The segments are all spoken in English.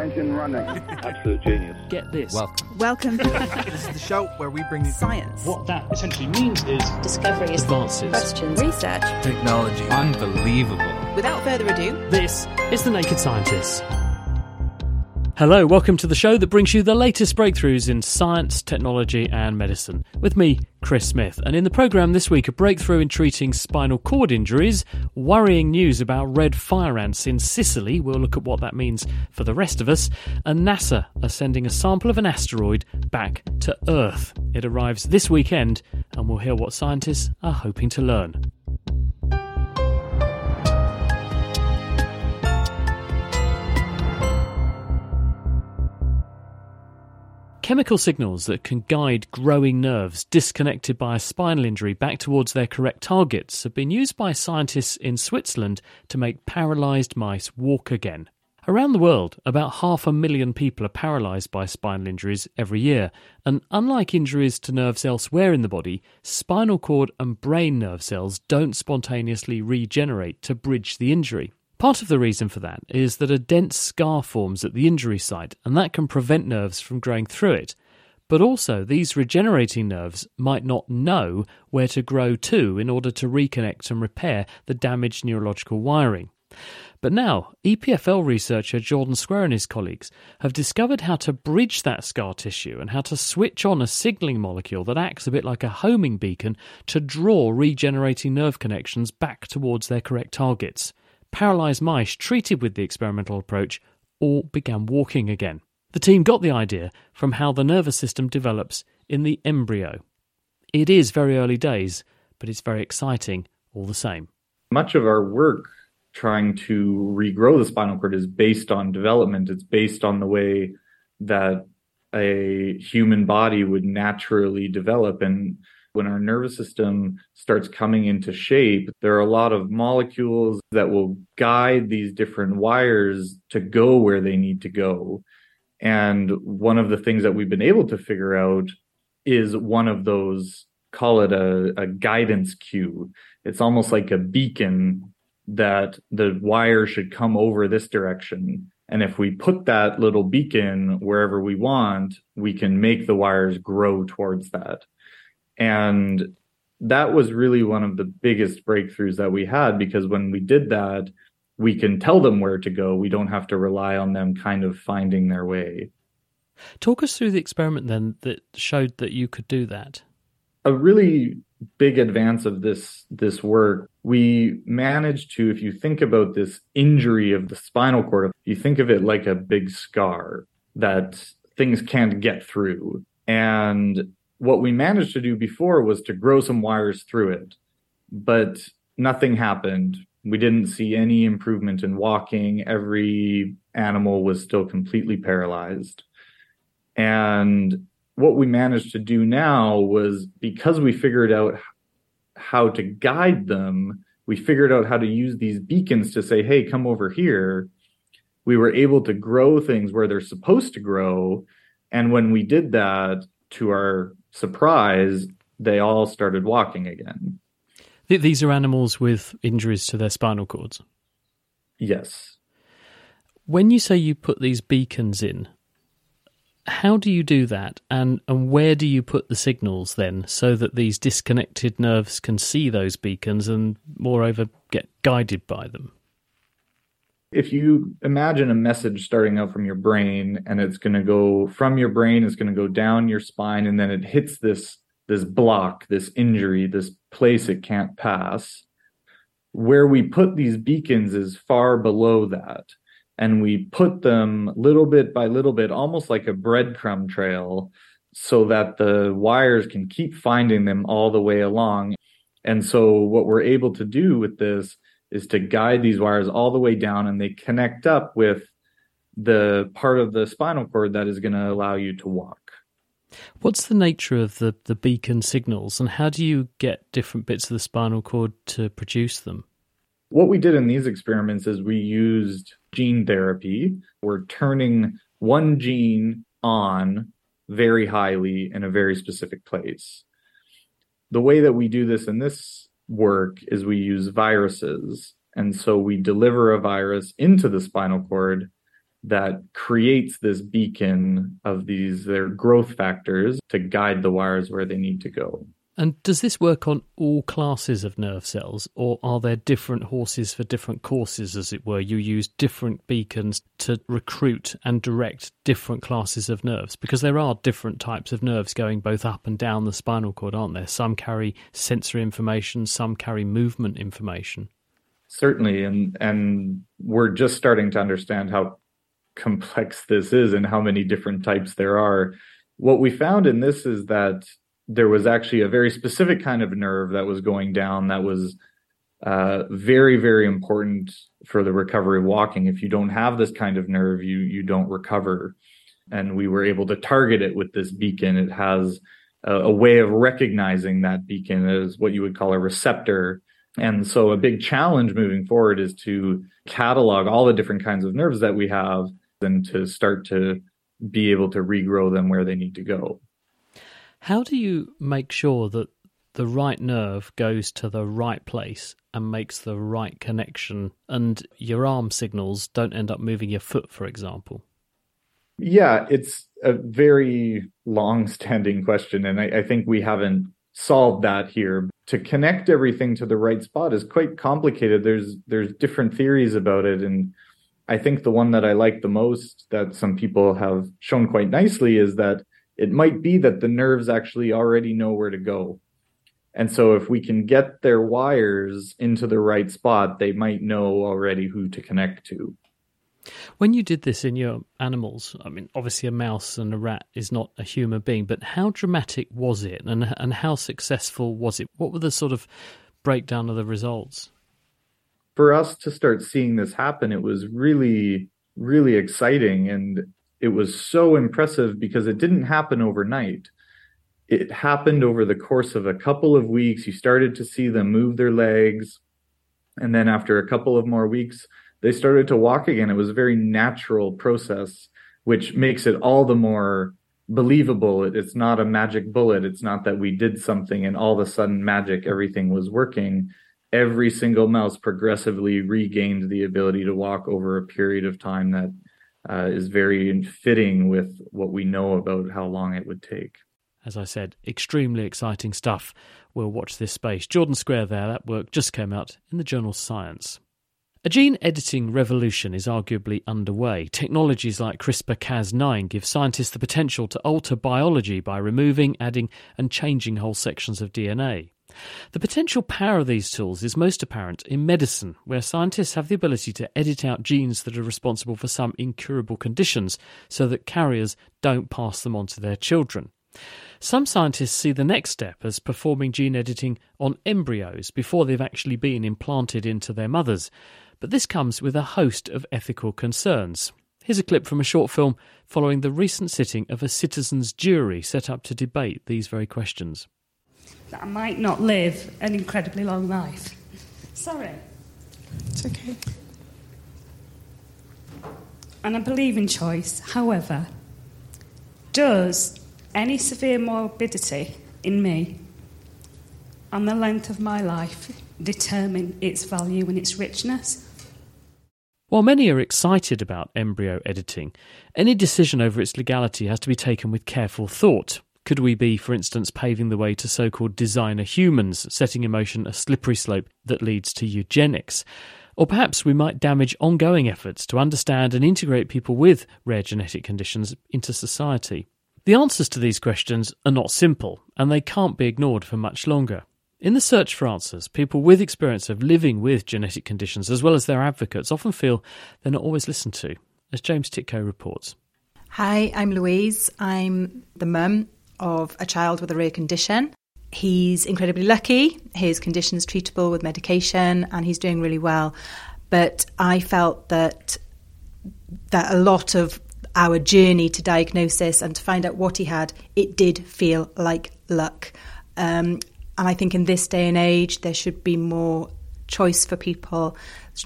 Engine running. Absolute genius. Get this. Welcome. Welcome. this is the show where we bring you Science. What that essentially means is Discoveries. advances. Questions. Research. technology. Unbelievable. Without further ado, This is The Naked Scientists. Hello, welcome to the show that brings you the latest breakthroughs in science, technology, and medicine. With me, Chris Smith. And in the programme this week, a breakthrough in treating spinal cord injuries, worrying news about red fire ants in Sicily. We'll look at what that means for the rest of us. And NASA are sending a sample of an asteroid back to Earth. It arrives this weekend, and we'll hear what scientists are hoping to learn. Chemical signals that can guide growing nerves disconnected by a spinal injury back towards their correct targets have been used by scientists in Switzerland to make paralysed mice walk again. Around the world, about half a million people are paralysed by spinal injuries every year, and unlike injuries to nerves elsewhere in the body, spinal cord and brain nerve cells don't spontaneously regenerate to bridge the injury. Part of the reason for that is that a dense scar forms at the injury site, and that can prevent nerves from growing through it. But also, these regenerating nerves might not know where to grow to in order to reconnect and repair the damaged neurological wiring. But now, EPFL researcher Jordan Squair and his colleagues have discovered how to bridge that scar tissue and how to switch on a signalling molecule that acts a bit like a homing beacon to draw regenerating nerve connections back towards their correct targets paralysed mice treated with the experimental approach all began walking again. The team got the idea from how the nervous system develops in the embryo. It is very early days, but it's very exciting all the same. Much of our work trying to regrow the spinal cord is based on development. It's based on the way that a human body would naturally develop. And when our nervous system starts coming into shape, there are a lot of molecules that will guide these different wires to go where they need to go. And one of the things that we've been able to figure out is one of those, call it a, a guidance cue. It's almost like a beacon that the wire should come over this direction. And if we put that little beacon wherever we want, we can make the wires grow towards that. And that was really one of the biggest breakthroughs that we had because when we did that, we can tell them where to go. We don't have to rely on them kind of finding their way. Talk us through the experiment then that showed that you could do that. A really big advance of this this work, we managed to, if you think about this injury of the spinal cord, you think of it like a big scar that things can't get through. And what we managed to do before was to grow some wires through it, but nothing happened. We didn't see any improvement in walking. Every animal was still completely paralyzed. And what we managed to do now was because we figured out how to guide them, we figured out how to use these beacons to say, hey, come over here. We were able to grow things where they're supposed to grow. And when we did that, to our surprise, they all started walking again. Th- These are animals with injuries to their spinal cords. Yes. When you say you put these beacons in, how do you do that and, and where do you put the signals then so that these disconnected nerves can see those beacons and moreover get guided by them? If you imagine a message starting out from your brain and it's going to go from your brain, it's going to go down your spine, and then it hits this this block, this injury, this place it can't pass. Where we put these beacons is far below that. And we put them little bit by little bit, almost like a breadcrumb trail, so that the wires can keep finding them all the way along. And so, what we're able to do with this is to guide these wires all the way down and they connect up with the part of the spinal cord that is going to allow you to walk. What's the nature of the, the beacon signals and how do you get different bits of the spinal cord to produce them? What we did in these experiments is we used gene therapy. We're turning one gene on very highly in a very specific place. The way that we do this in this work is we use viruses. And so we deliver a virus into the spinal cord that creates this beacon of these their growth factors to guide the wires where they need to go. And does this work on all classes of nerve cells, or are there different horses for different courses, as it were? You use different beacons to recruit and direct different classes of nerves, because there are different types of nerves going both up and down the spinal cord, aren't there? Some carry sensory information, some carry movement information. Certainly, and and we're just starting to understand how complex this is and how many different types there are. What we found in this is that there was actually a very specific kind of nerve that was going down that was uh, very, very important for the recovery of walking. If you don't have this kind of nerve, you you don't recover. And we were able to target it with this beacon. It has a, a way of recognizing that beacon as what you would call a receptor. And so a big challenge moving forward is to catalog all the different kinds of nerves that we have and to start to be able to regrow them where they need to go. How do you make sure that the right nerve goes to the right place and makes the right connection and your arm signals don't end up moving your foot, for example? Yeah, it's a very long standing question. And I, I, think we haven't solved that here. To connect everything to the right spot is quite complicated. There's there's different theories about it. And I think the one that I like the most that some people have shown quite nicely is that it might be that the nerves actually already know where to go. And so if we can get their wires into the right spot, they might know already who to connect to. When you did this in your animals, I mean, obviously a mouse and a rat is not a human being, but how dramatic was it and, and how successful was it? What were the sort of breakdown of the results? for us to start seeing this happen, it was really, really exciting. And it was so impressive because it didn't happen overnight. It happened over the course of a couple of weeks. You started to see them move their legs. And then after a couple of more weeks, they started to walk again. It was a very natural process, which makes it all the more believable. It's not a magic bullet. It's not that we did something and all of a sudden magic, everything was working every single mouse progressively regained the ability to walk over a period of time that uh, is very fitting with what we know about how long it would take. As I said, extremely exciting stuff. We'll watch this space. Jordan Squair there, that work just came out in the journal Science. A gene editing revolution is arguably underway. Technologies like CRISPR Cas9 give scientists the potential to alter biology by removing, adding, and changing whole sections of DNA. The potential power of these tools is most apparent in medicine, where scientists have the ability to edit out genes that are responsible for some incurable conditions so that carriers don't pass them on to their children. Some scientists see the next step as performing gene editing on embryos before they've actually been implanted into their mothers, but this comes with a host of ethical concerns. Here's a clip from a short film following the recent sitting of a citizens' jury set up to debate these very questions that I might not live an incredibly long life. Sorry. It's okay. And I believe in choice. However, does any severe morbidity in me and the length of my life determine its value and its richness? While many are excited about embryo editing, any decision over its legality has to be taken with careful thought. Could we be, for instance, paving the way to so called designer humans, setting in motion a slippery slope that leads to eugenics? Or perhaps we might damage ongoing efforts to understand and integrate people with rare genetic conditions into society. The answers to these questions are not simple, and they can't be ignored for much longer. In the search for answers, people with experience of living with genetic conditions, as well as their advocates, often feel they're not always listened to, as James Tytko reports. Hi, I'm Louise. I'm the mum of a child with a rare condition. he's incredibly lucky. His condition is treatable with medication and he's doing really well. But I felt that that a lot of our journey to diagnosis and to find out what he had, it did feel like luck. Um, and I think in this day and age, there should be more choice for people,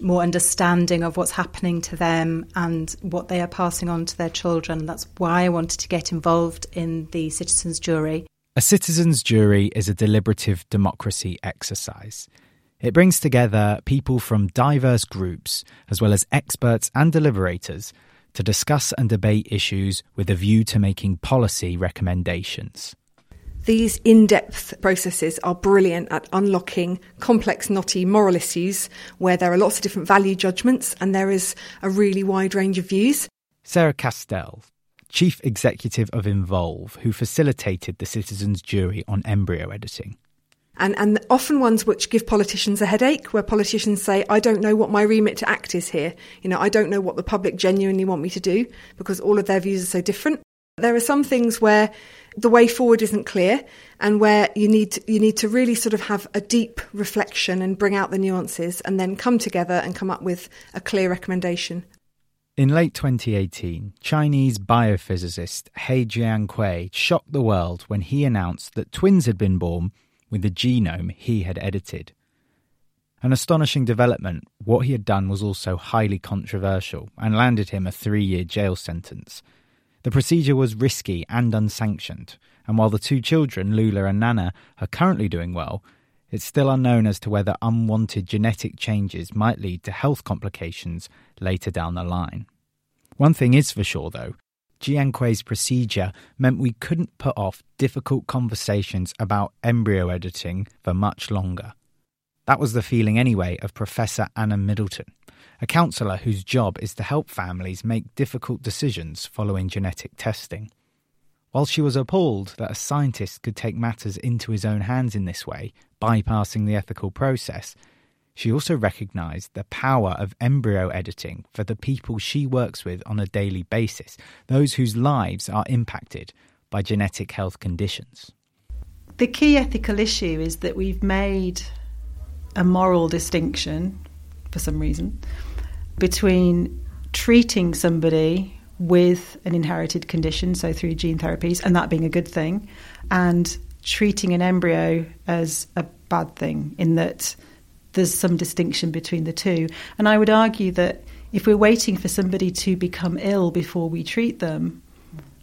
more understanding of what's happening to them and what they are passing on to their children. That's why I wanted to get involved in the citizens' jury. A citizens' jury is a deliberative democracy exercise. It brings together people from diverse groups, as well as experts and deliberators, to discuss and debate issues with a view to making policy recommendations. These in depth processes are brilliant at unlocking complex, knotty moral issues where there are lots of different value judgments and there is a really wide range of views. Sarah Castell, Chief Executive of Involve, who facilitated the citizens' jury on embryo editing. And, and often ones which give politicians a headache, where politicians say, I don't know what my remit to act is here. You know, I don't know what the public genuinely want me to do because all of their views are so different. There are some things where the way forward isn't clear and where you need to, you need to really sort of have a deep reflection and bring out the nuances and then come together and come up with a clear recommendation. In late 2018, Chinese biophysicist He Jiankui shocked the world when he announced that twins had been born with the genome he had edited. An astonishing development, what he had done was also highly controversial and landed him a three year jail sentence. The procedure was risky and unsanctioned, and while the two children, Lulu and Nana, are currently doing well, it's still unknown as to whether unwanted genetic changes might lead to health complications later down the line. One thing is for sure, though Jiankui's procedure meant we couldn't put off difficult conversations about embryo editing for much longer. That was the feeling, anyway, of Professor Anna Middleton, a counsellor whose job is to help families make difficult decisions following genetic testing. While she was appalled that a scientist could take matters into his own hands in this way, bypassing the ethical process, she also recognised the power of embryo editing for the people she works with on a daily basis, those whose lives are impacted by genetic health conditions. The key ethical issue is that we've made a moral distinction, for some reason, between treating somebody with an inherited condition, so through gene therapies, and that being a good thing, and treating an embryo as a bad thing, in that there's some distinction between the two. And I would argue that if we're waiting for somebody to become ill before we treat them,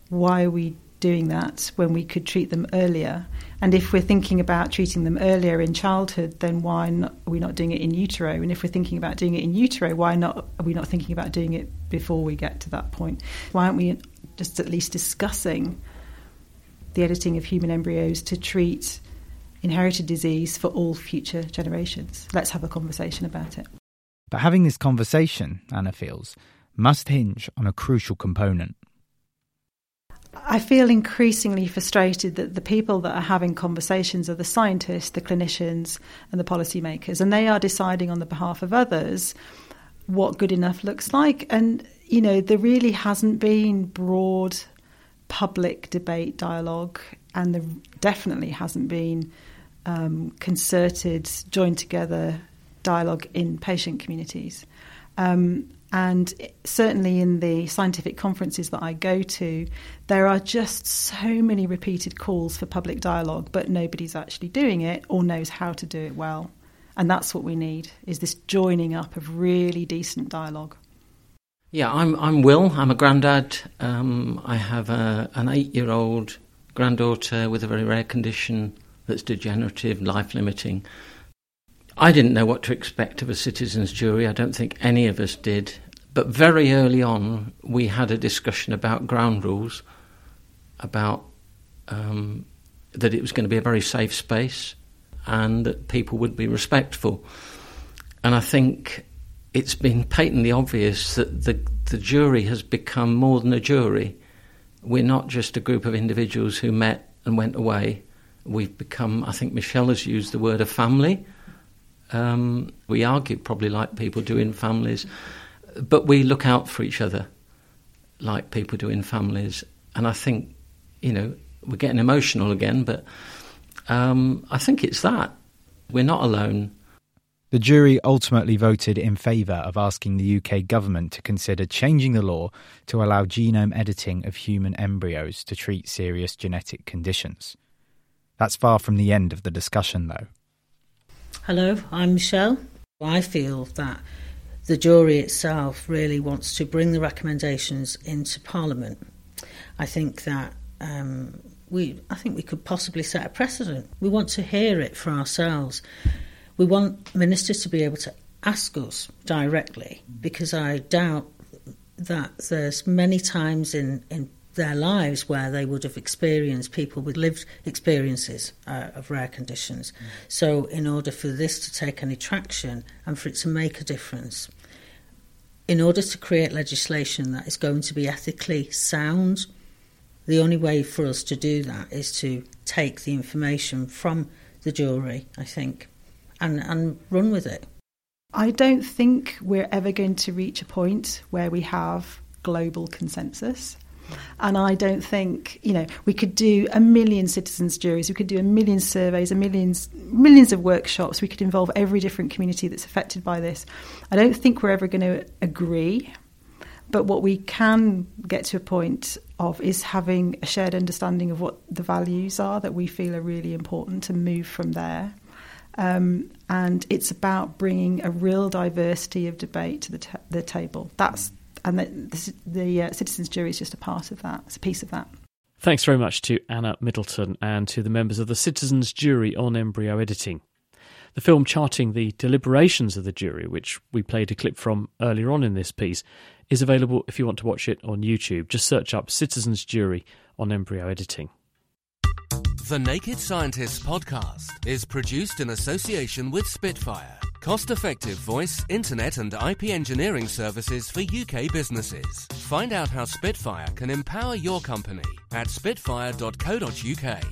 why are we doing that when we could treat them earlier? And if we're thinking about treating them earlier in childhood, then why not, are we not doing it in utero? And if we're thinking about doing it in utero, why not are we not thinking about doing it before we get to that point? Why aren't we just at least discussing the editing of human embryos to treat inherited disease for all future generations? Let's have a conversation about it. But having this conversation, Anna feels, must hinge on a crucial component I feel increasingly frustrated that the people that are having conversations are the scientists, the clinicians, and the policymakers, and they are deciding on the behalf of others what good enough looks like. And, you know, there really hasn't been broad public debate, dialogue, and there definitely hasn't been um, concerted, joined together dialogue in patient communities. Um, and certainly in the scientific conferences that I go to, there are just so many repeated calls for public dialogue, but nobody's actually doing it or knows how to do it well. And that's what we need is this joining up of really decent dialogue. Yeah, I'm I'm Will. I'm a granddad. Um, I have a, an eight-year-old granddaughter with a very rare condition that's degenerative, life-limiting. I didn't know what to expect of a citizens' jury. I don't think any of us did. But very early on, we had a discussion about ground rules, about um, that it was going to be a very safe space and that people would be respectful. And I think it's been patently obvious that the, the jury has become more than a jury. We're not just a group of individuals who met and went away. We've become, I think Michelle has used the word a family. Um, we argue probably like people do in families, but we look out for each other like people do in families. And I think, you know, we're getting emotional again, but Um, I think it's that. We're not alone. The jury ultimately voted in favour of asking the UK government to consider changing the law to allow genome editing of human embryos to treat serious genetic conditions. That's far from the end of the discussion, though. Hello, I'm Michelle. I feel that the jury itself really wants to bring the recommendations into Parliament. I think that um, we, I think we could possibly set a precedent. We want to hear it for ourselves. We want ministers to be able to ask us directly because I doubt that there's many times in, in their lives where they would have experienced people with lived experiences uh, of rare conditions. Mm. So, in order for this to take any traction and for it to make a difference, in order to create legislation that is going to be ethically sound, the only way for us to do that is to take the information from the jury, I think, and, and run with it. I don't think we're ever going to reach a point where we have global consensus. And I don't think, you know, we could do a million citizens' juries, we could do a million surveys, a millions, millions of workshops, we could involve every different community that's affected by this. I don't think we're ever going to agree. But what we can get to a point of is having a shared understanding of what the values are that we feel are really important to move from there. Um, and it's about bringing a real diversity of debate to the, t- the table. That's and the, the, the uh, citizens' jury is just a part of that. It's a piece of that. Thanks very much to Anna Middleton and to the members of the citizens' jury on embryo editing. The film charting the deliberations of the jury, which we played a clip from earlier on in this piece, is available if you want to watch it on YouTube. Just search up Citizens Jury on embryo editing. The Naked Scientists podcast is produced in association with Spitfire, cost effective voice, internet, and IP engineering services for UK businesses. Find out how Spitfire can empower your company at spitfire.co.uk.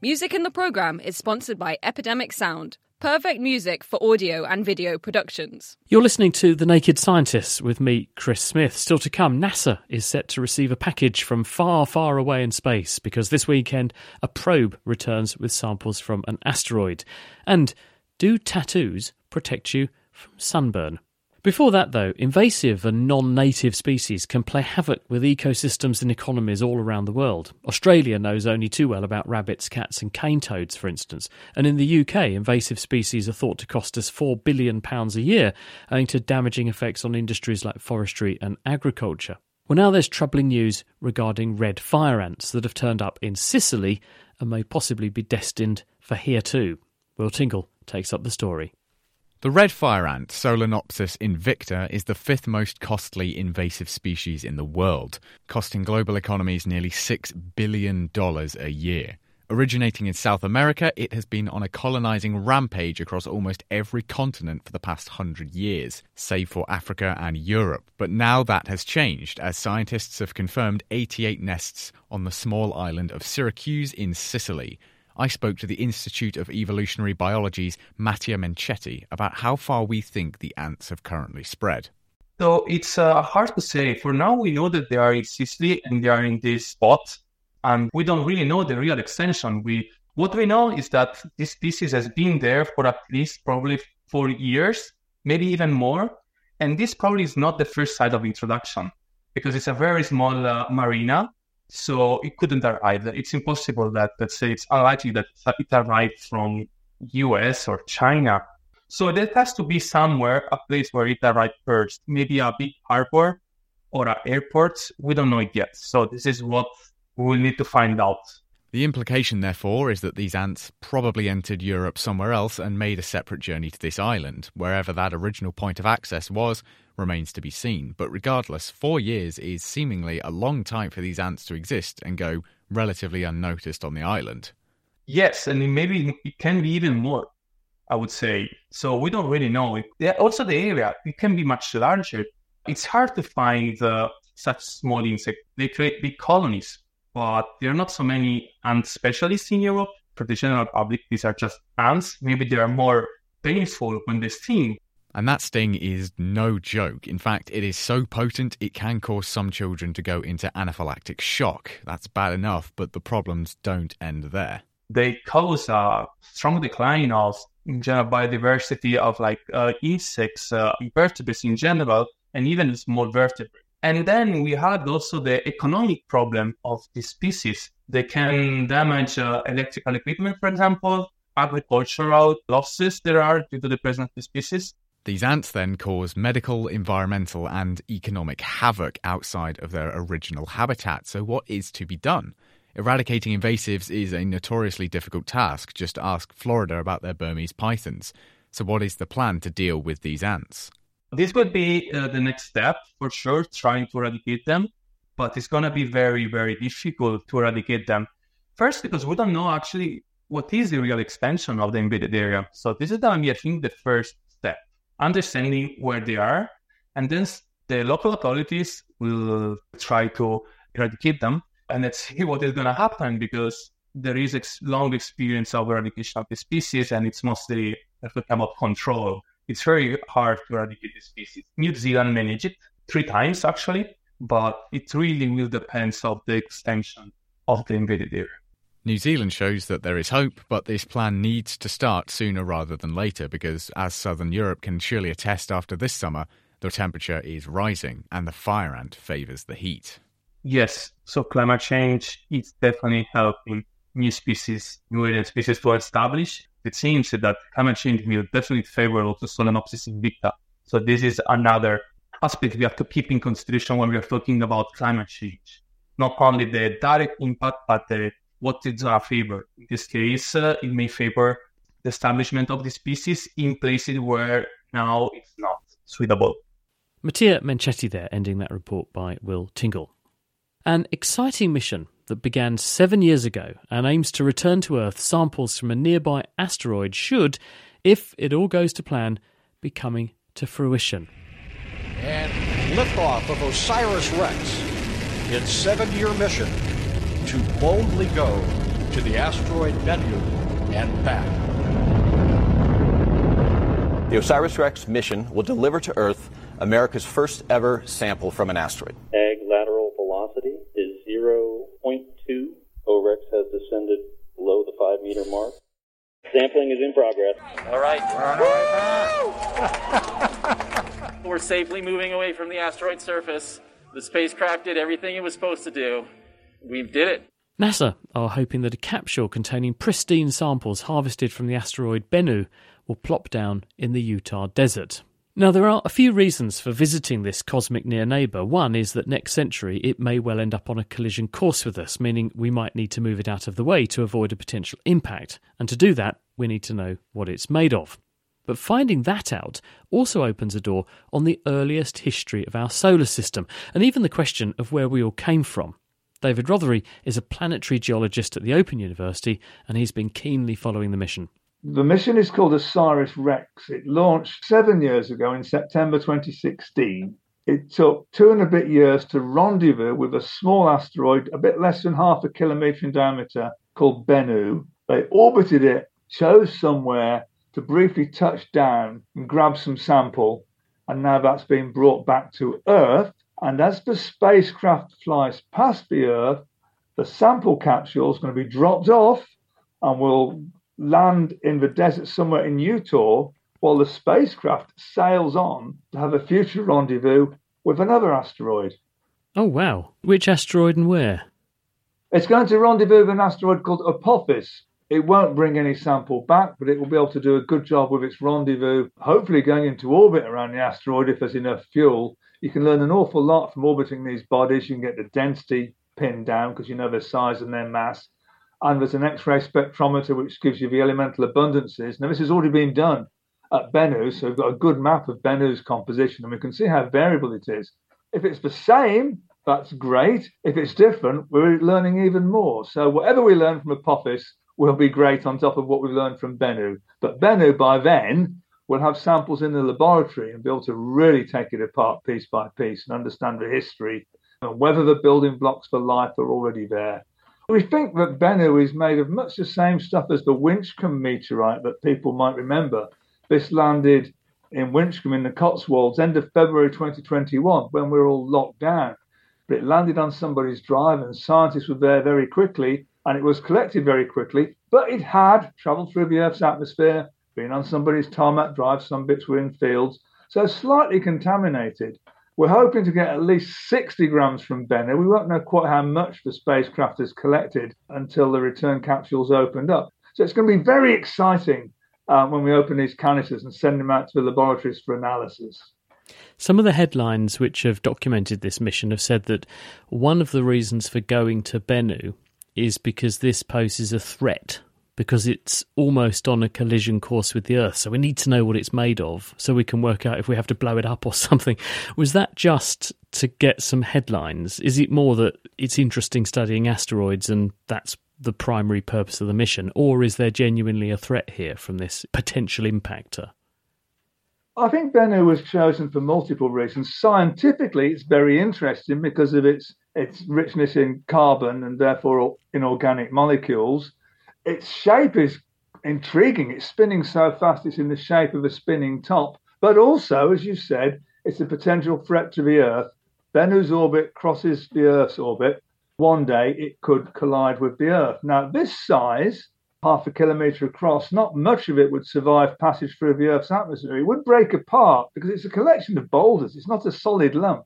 Music in the programme is sponsored by Epidemic Sound Perfect music for audio and video productions. You're listening to The Naked Scientists with me, Chris Smith. Still to come, NASA is set to receive a package from far, far away in space because this weekend a probe returns with samples from an asteroid. And do tattoos protect you from sunburn? Before that, though, invasive and non native species can play havoc with ecosystems and economies all around the world. Australia knows only too well about rabbits, cats, and cane toads, for instance, and in the UK, invasive species are thought to cost us £4 billion a year, owing to damaging effects on industries like forestry and agriculture. Well, now there's troubling news regarding red fire ants that have turned up in Sicily and may possibly be destined for here too. Will Tingle takes up the story. The red fire ant, Solenopsis invicta, is the fifth most costly invasive species in the world, costing global economies nearly $6 billion a year. Originating in South America, it has been on a colonizing rampage across almost every continent for the past hundred years, save for Africa and Europe. But now that has changed, as scientists have confirmed 88 nests on the small island of Syracuse in Sicily, I spoke to the Institute of Evolutionary Biology's Mattia Menchetti about how far we think the ants have currently spread. So it's uh, hard to say. For now, we know that they are in Sicily and they are in this spot, and we don't really know the real extension. We what we know is that this species has been there for at least probably four years, maybe even more. And this probably is not the first site of introduction because it's a very small uh, marina so it couldn't arrive. It's impossible that, let's say, it's unlikely that it arrived from US or China. So there has to be somewhere, a place where it arrived first, maybe a big harbor or an airport. We don't know it yet. So this is what we will need to find out. The implication, therefore, is that these ants probably entered Europe somewhere else and made a separate journey to this island. Wherever that original point of access was remains to be seen. But regardless, four years is seemingly a long time for these ants to exist and go relatively unnoticed on the island. Yes, and maybe it can be even more, I would say. So we don't really know. Also, the area, it can be much larger. It's hard to find uh, such small insects. They create big colonies but there are not so many ant specialists in Europe. For the general public, these are just ants. Maybe they are more painful when they sting. And that sting is no joke. In fact, it is so potent it can cause some children to go into anaphylactic shock. That's bad enough, but the problems don't end there. They cause a strong decline of in general biodiversity of like uh, insects, uh, invertebrates in general, and even small vertebrates. And then we had also the economic problem of these species. They can damage uh, electrical equipment, for example, agricultural losses there are due to the presence of the species. These ants then cause medical, environmental, and economic havoc outside of their original habitat. So, what is to be done? Eradicating invasives is a notoriously difficult task. Just ask Florida about their Burmese pythons. So, what is the plan to deal with these ants? This would be uh, the next step for sure, trying to eradicate them, but it's going to be very, very difficult to eradicate them. First, because we don't know actually what is the real expansion of the invaded area. So, this is going to be, I think, the first step, understanding where they are, and then the local authorities will try to eradicate them. And let's see what is going to happen because there is ex- long experience of eradication of the species, and it's mostly about control. It's very hard to eradicate the species. New Zealand managed it three times actually, but it really will depend on the extension of the invaded area. New Zealand shows that there is hope, but this plan needs to start sooner rather than later because, as southern Europe can surely attest after this summer, the temperature is rising and the fire ant favours the heat. Yes, so climate change is definitely helping new species, new alien species to establish. It seems that climate change will definitely favour also Solenopsis invicta. So this is another aspect we have to keep in consideration when we are talking about climate change. Not only the direct impact, but the what is our favor. In this case, uh, it may favor the establishment of the species in places where now it's not suitable. Mattia Menchetti there, ending that report by Will Tingle. An exciting mission that began seven years ago and aims to return to Earth samples from a nearby asteroid should, if it all goes to plan, be coming to fruition. And liftoff of OSIRIS REx, its seven year mission to boldly go to the asteroid Bennu and back. The OSIRIS REx mission will deliver to Earth America's first ever sample from an asteroid. Ag lateral velocity is 0.2. OREX has descended below the 5 meter mark. Sampling is in progress. All right. We're safely moving away from the asteroid surface. The spacecraft did everything it was supposed to do. We did it. NASA are hoping that a capsule containing pristine samples harvested from the asteroid Bennu will plop down in the Utah desert. Now, there are a few reasons for visiting this cosmic near neighbour. One is that next century it may well end up on a collision course with us, meaning we might need to move it out of the way to avoid a potential impact. And to do that, we need to know what it's made of. But finding that out also opens a door on the earliest history of our solar system, and even the question of where we all came from. David Rothery is a planetary geologist at the Open University, and he's been keenly following the mission. The mission is called OSIRIS REx. It launched seven years ago in September 2016. It took two and a bit years to rendezvous with a small asteroid, a bit less than half a kilometre in diameter, called Bennu. They orbited it, chose somewhere to briefly touch down and grab some sample, and now that's been brought back to Earth and as the spacecraft flies past the Earth, the sample capsule is going to be dropped off and will land in the desert somewhere in Utah while the spacecraft sails on to have a future rendezvous with another asteroid. Oh, wow. Which asteroid and where? It's going to rendezvous with an asteroid called Apophis. It won't bring any sample back, but it will be able to do a good job with its rendezvous, hopefully going into orbit around the asteroid if there's enough fuel you can learn an awful lot from orbiting these bodies. You can get the density pinned down because you know their size and their mass. And there's an X ray spectrometer which gives you the elemental abundances. Now, this has already been done at Bennu, so we've got a good map of Bennu's composition and we can see how variable it is. If it's the same, that's great. If it's different, we're learning even more. So, whatever we learn from Apophis will be great on top of what we learned from Bennu. But Bennu, by then, we'll have samples in the laboratory and be able to really take it apart piece by piece and understand the history and whether the building blocks for life are already there. We think that Bennu is made of much the same stuff as the Winchcombe meteorite that people might remember. This landed in Winchcombe in the Cotswolds, end of February 2021, when we were all locked down. But it landed on somebody's drive, and scientists were there very quickly, and it was collected very quickly. But it had travelled through the Earth's atmosphere, been on somebody's tarmac drive, some bits were in fields, so slightly contaminated. We're hoping to get at least 60 grams from Bennu. We won't know quite how much the spacecraft has collected until the return capsules opened up. So it's going to be very exciting uh, when we open these canisters and send them out to the laboratories for analysis. Some of the headlines which have documented this mission have said that one of the reasons for going to Bennu is because this poses a threat because it's almost on a collision course with the Earth. So we need to know what it's made of so we can work out if we have to blow it up or something. Was that just to get some headlines? Is it more that it's interesting studying asteroids and that's the primary purpose of the mission? Or is there genuinely a threat here from this potential impactor? I think Bennu was chosen for multiple reasons. Scientifically, it's very interesting because of its its richness in carbon and therefore in organic molecules its shape is intriguing. It's spinning so fast, it's in the shape of a spinning top. But also, as you said, it's a potential threat to the Earth. Bennu's orbit crosses the Earth's orbit. One day it could collide with the Earth. Now, this size, half a kilometre across, not much of it would survive passage through the Earth's atmosphere. It would break apart because it's a collection of boulders, it's not a solid lump.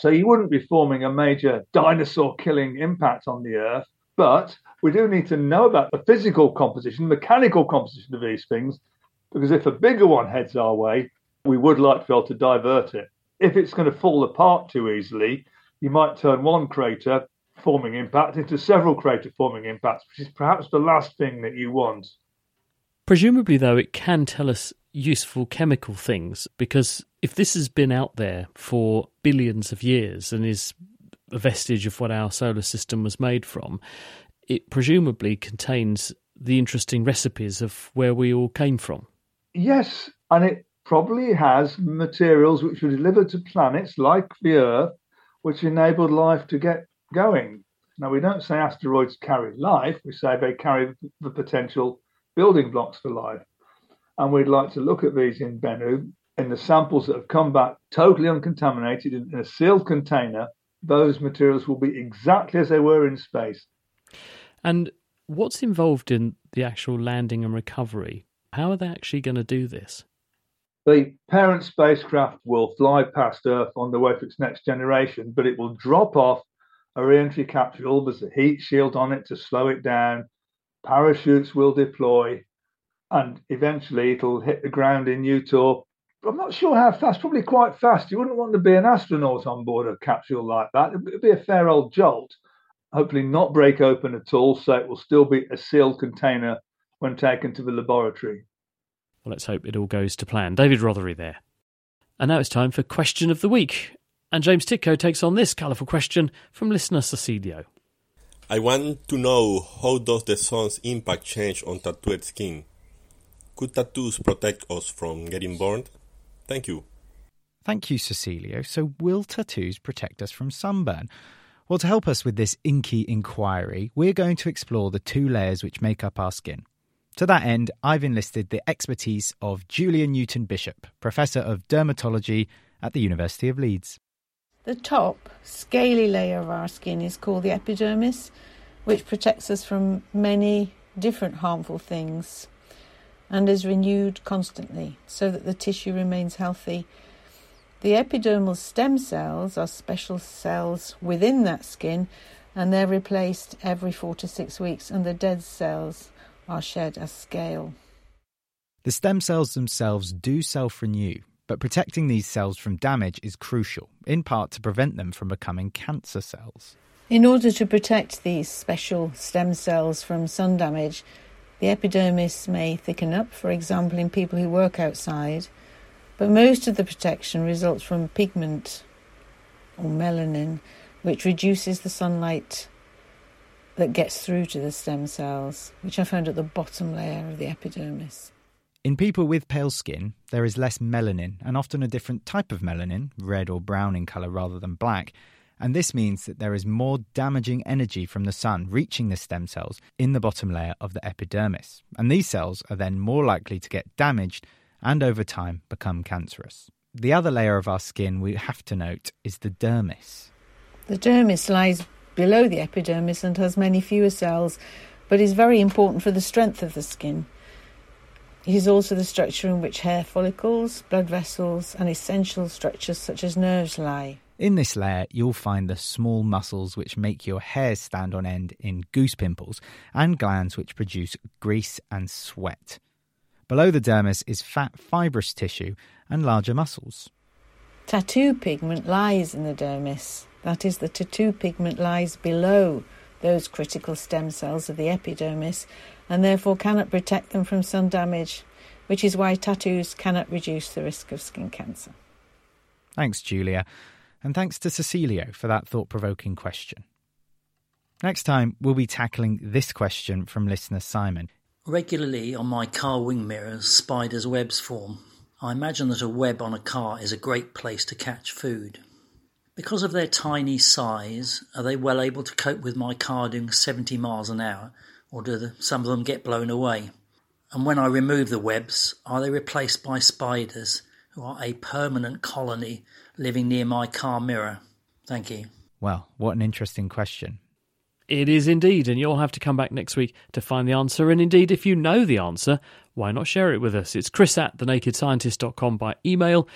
So you wouldn't be forming a major dinosaur killing impact on the Earth. But we do need to know about the physical composition, mechanical composition of these things, because if a bigger one heads our way, we would like to be able to divert it. If it's going to fall apart too easily, you might turn one crater forming impact into several crater forming impacts, which is perhaps the last thing that you want. Presumably, though, it can tell us useful chemical things because if this has been out there for billions of years and is a vestige of what our solar system was made from, it presumably contains the interesting recipes of where we all came from. Yes, and it probably has materials which were delivered to planets like the Earth, which enabled life to get going. Now, we don't say asteroids carry life, we say they carry the potential building blocks for life. And we'd like to look at these in Bennu in the samples that have come back totally uncontaminated in a sealed container those materials will be exactly as they were in space. And what's involved in the actual landing and recovery? How are they actually going to do this? The parent spacecraft will fly past Earth on the way for its next generation, but it will drop off a re-entry capsule. There's a heat shield on it to slow it down. Parachutes will deploy, and eventually it'll hit the ground in Utah I'm not sure how fast, probably quite fast. You wouldn't want to be an astronaut on board a capsule like that. It'd be a fair old jolt. Hopefully, not break open at all, so it will still be a sealed container when taken to the laboratory. Well, let's hope it all goes to plan. David Rothery there. And now it's time for Question of the Week. And James Tytko takes on this colourful question from listener Cecilio. I want to know how does the sun's impact change on tattooed skin? Could tattoos protect us from getting burned? Thank you. Thank you, Cecilio. So, will tattoos protect us from sunburn? Well, to help us with this inky inquiry, we're going to explore the two layers which make up our skin. To that end, I've enlisted the expertise of Julia Newton Bishop, Professor of Dermatology at the University of Leeds. The top, scaly layer of our skin is called the epidermis, which protects us from many different harmful things and is renewed constantly so that the tissue remains healthy. The epidermal stem cells are special cells within that skin and they're replaced every four to six weeks, and the dead cells are shed as scale. The stem cells themselves do self renew, but protecting these cells from damage is crucial, in part to prevent them from becoming cancer cells. In order to protect these special stem cells from sun damage, the epidermis may thicken up, for example, in people who work outside, but most of the protection results from pigment or melanin, which reduces the sunlight that gets through to the stem cells, which are found at the bottom layer of the epidermis. In people with pale skin, there is less melanin and often a different type of melanin, red or brown in colour rather than black, and this means that there is more damaging energy from the sun reaching the stem cells in the bottom layer of the epidermis. And these cells are then more likely to get damaged and over time become cancerous. The other layer of our skin we have to note is the dermis. The dermis lies below the epidermis and has many fewer cells, but is very important for the strength of the skin. It is also the structure in which hair follicles, blood vessels, and essential structures such as nerves lie. In this layer, you'll find the small muscles which make your hair stand on end in goose pimples and glands which produce grease and sweat. Below the dermis is fat fibrous tissue and larger muscles. Tattoo pigment lies in the dermis. That is, the tattoo pigment lies below those critical stem cells of the epidermis and therefore cannot protect them from sun damage, which is why tattoos cannot reduce the risk of skin cancer. Thanks, Julia. And thanks to Cecilio for that thought provoking question. Next time, we'll be tackling this question from listener Simon. Regularly on my car wing mirrors, spiders' webs form. I imagine that a web on a car is a great place to catch food. Because of their tiny size, are they well able to cope with my car doing 70 miles an hour, or do the, some of them get blown away? And when I remove the webs, are they replaced by spiders, who are a permanent colony living near my car mirror? Thank you. Well, what an interesting question. It is indeed, and you'll have to come back next week to find the answer. And indeed, if you know the answer, why not share it with us? It's chris at thenakedscientist.com by email,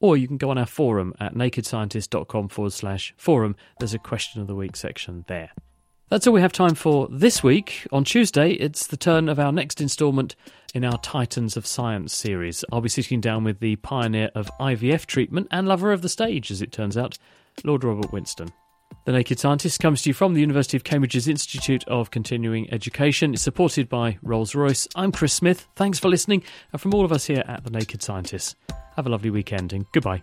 or you can go on our forum at nakedscientist.com forward slash forum. There's a question of the week section there. That's all we have time for this week. On Tuesday, it's the turn of our next instalment in our Titans of Science series. I'll be sitting down with the pioneer of IVF treatment and lover of the stage, as it turns out, Lord Robert Winston. The Naked Scientist comes to you from the University of Cambridge's Institute of Continuing Education. It's supported by Rolls Royce. I'm Chris Smith. Thanks for listening. And from all of us here at The Naked Scientist, have a lovely weekend and goodbye.